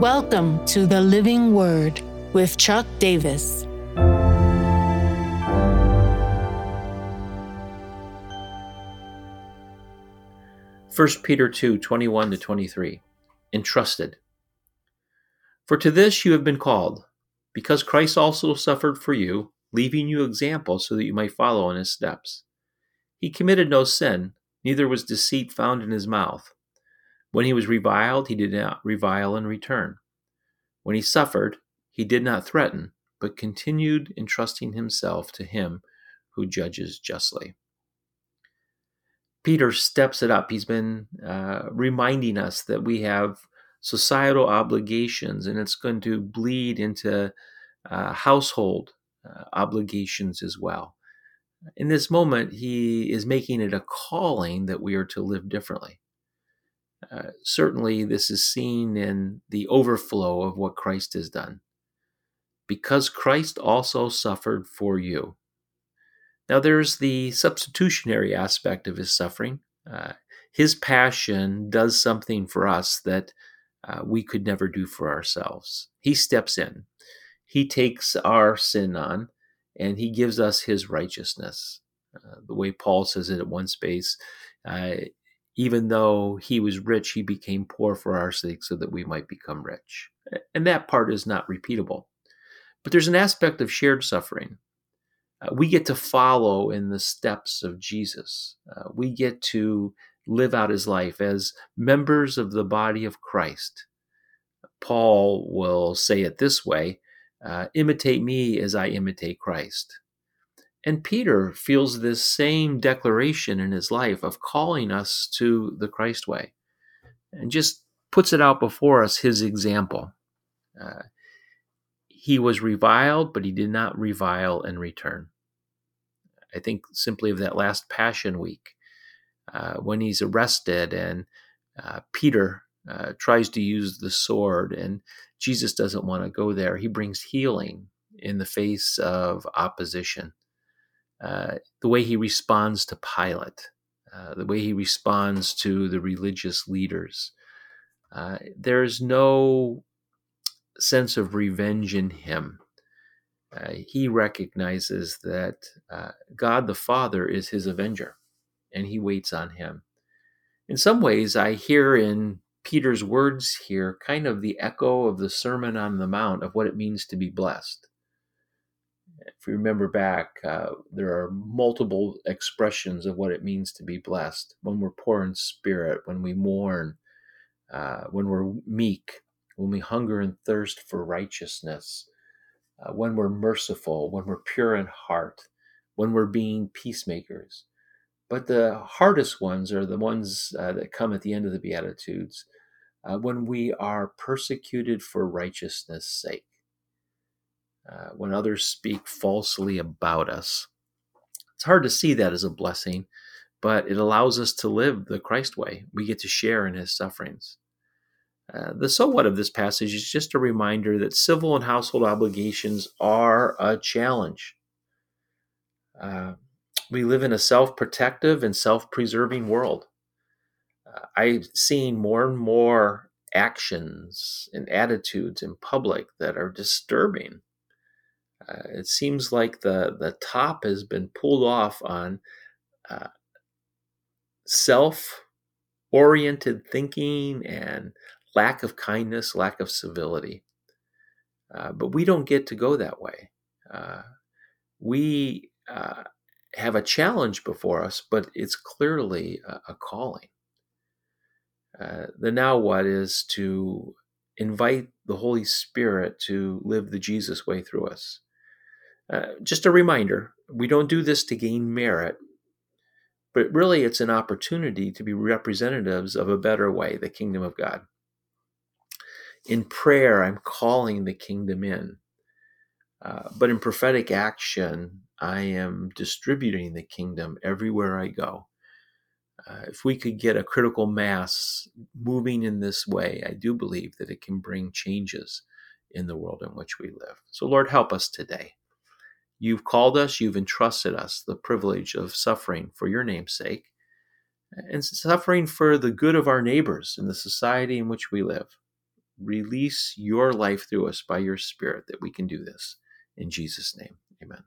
Welcome to the Living Word with Chuck Davis. First Peter 2 21 to 23. Entrusted. For to this you have been called, because Christ also suffered for you, leaving you examples so that you might follow in his steps. He committed no sin, neither was deceit found in his mouth. When he was reviled, he did not revile in return. When he suffered, he did not threaten, but continued entrusting himself to him who judges justly. Peter steps it up. He's been uh, reminding us that we have societal obligations, and it's going to bleed into uh, household uh, obligations as well. In this moment, he is making it a calling that we are to live differently. Uh, certainly, this is seen in the overflow of what Christ has done. Because Christ also suffered for you. Now, there's the substitutionary aspect of his suffering. Uh, his passion does something for us that uh, we could never do for ourselves. He steps in, he takes our sin on, and he gives us his righteousness. Uh, the way Paul says it at one space, uh, even though he was rich, he became poor for our sake so that we might become rich. And that part is not repeatable. But there's an aspect of shared suffering. Uh, we get to follow in the steps of Jesus. Uh, we get to live out his life as members of the body of Christ. Paul will say it this way uh, imitate me as I imitate Christ. And Peter feels this same declaration in his life of calling us to the Christ way and just puts it out before us his example. Uh, he was reviled, but he did not revile in return. I think simply of that last Passion Week uh, when he's arrested and uh, Peter uh, tries to use the sword and Jesus doesn't want to go there. He brings healing in the face of opposition. Uh, the way he responds to Pilate, uh, the way he responds to the religious leaders. Uh, there's no sense of revenge in him. Uh, he recognizes that uh, God the Father is his avenger, and he waits on him. In some ways, I hear in Peter's words here kind of the echo of the Sermon on the Mount of what it means to be blessed if you remember back, uh, there are multiple expressions of what it means to be blessed. When we're poor in spirit, when we mourn, uh, when we're meek, when we hunger and thirst for righteousness, uh, when we're merciful, when we're pure in heart, when we're being peacemakers. But the hardest ones are the ones uh, that come at the end of the Beatitudes, uh, when we are persecuted for righteousness' sake uh, when others speak falsely about us. It's hard to see that as a blessing, but it allows us to live the Christ way. We get to share in his sufferings. Uh, the so what of this passage is just a reminder that civil and household obligations are a challenge. Uh, we live in a self protective and self preserving world. Uh, I've seen more and more actions and attitudes in public that are disturbing. Uh, it seems like the the top has been pulled off on uh, self oriented thinking and lack of kindness, lack of civility. Uh, but we don't get to go that way. Uh, we uh, have a challenge before us, but it's clearly a, a calling. Uh, the now what is to invite the Holy Spirit to live the Jesus way through us. Uh, just a reminder we don't do this to gain merit, but really it's an opportunity to be representatives of a better way, the kingdom of God. In prayer, I'm calling the kingdom in. Uh, but in prophetic action, I am distributing the kingdom everywhere I go. Uh, if we could get a critical mass moving in this way, I do believe that it can bring changes in the world in which we live. So, Lord, help us today. You've called us, you've entrusted us the privilege of suffering for your name's sake and suffering for the good of our neighbors and the society in which we live. release your life through us by your Spirit that we can do this. In Jesus' name, amen.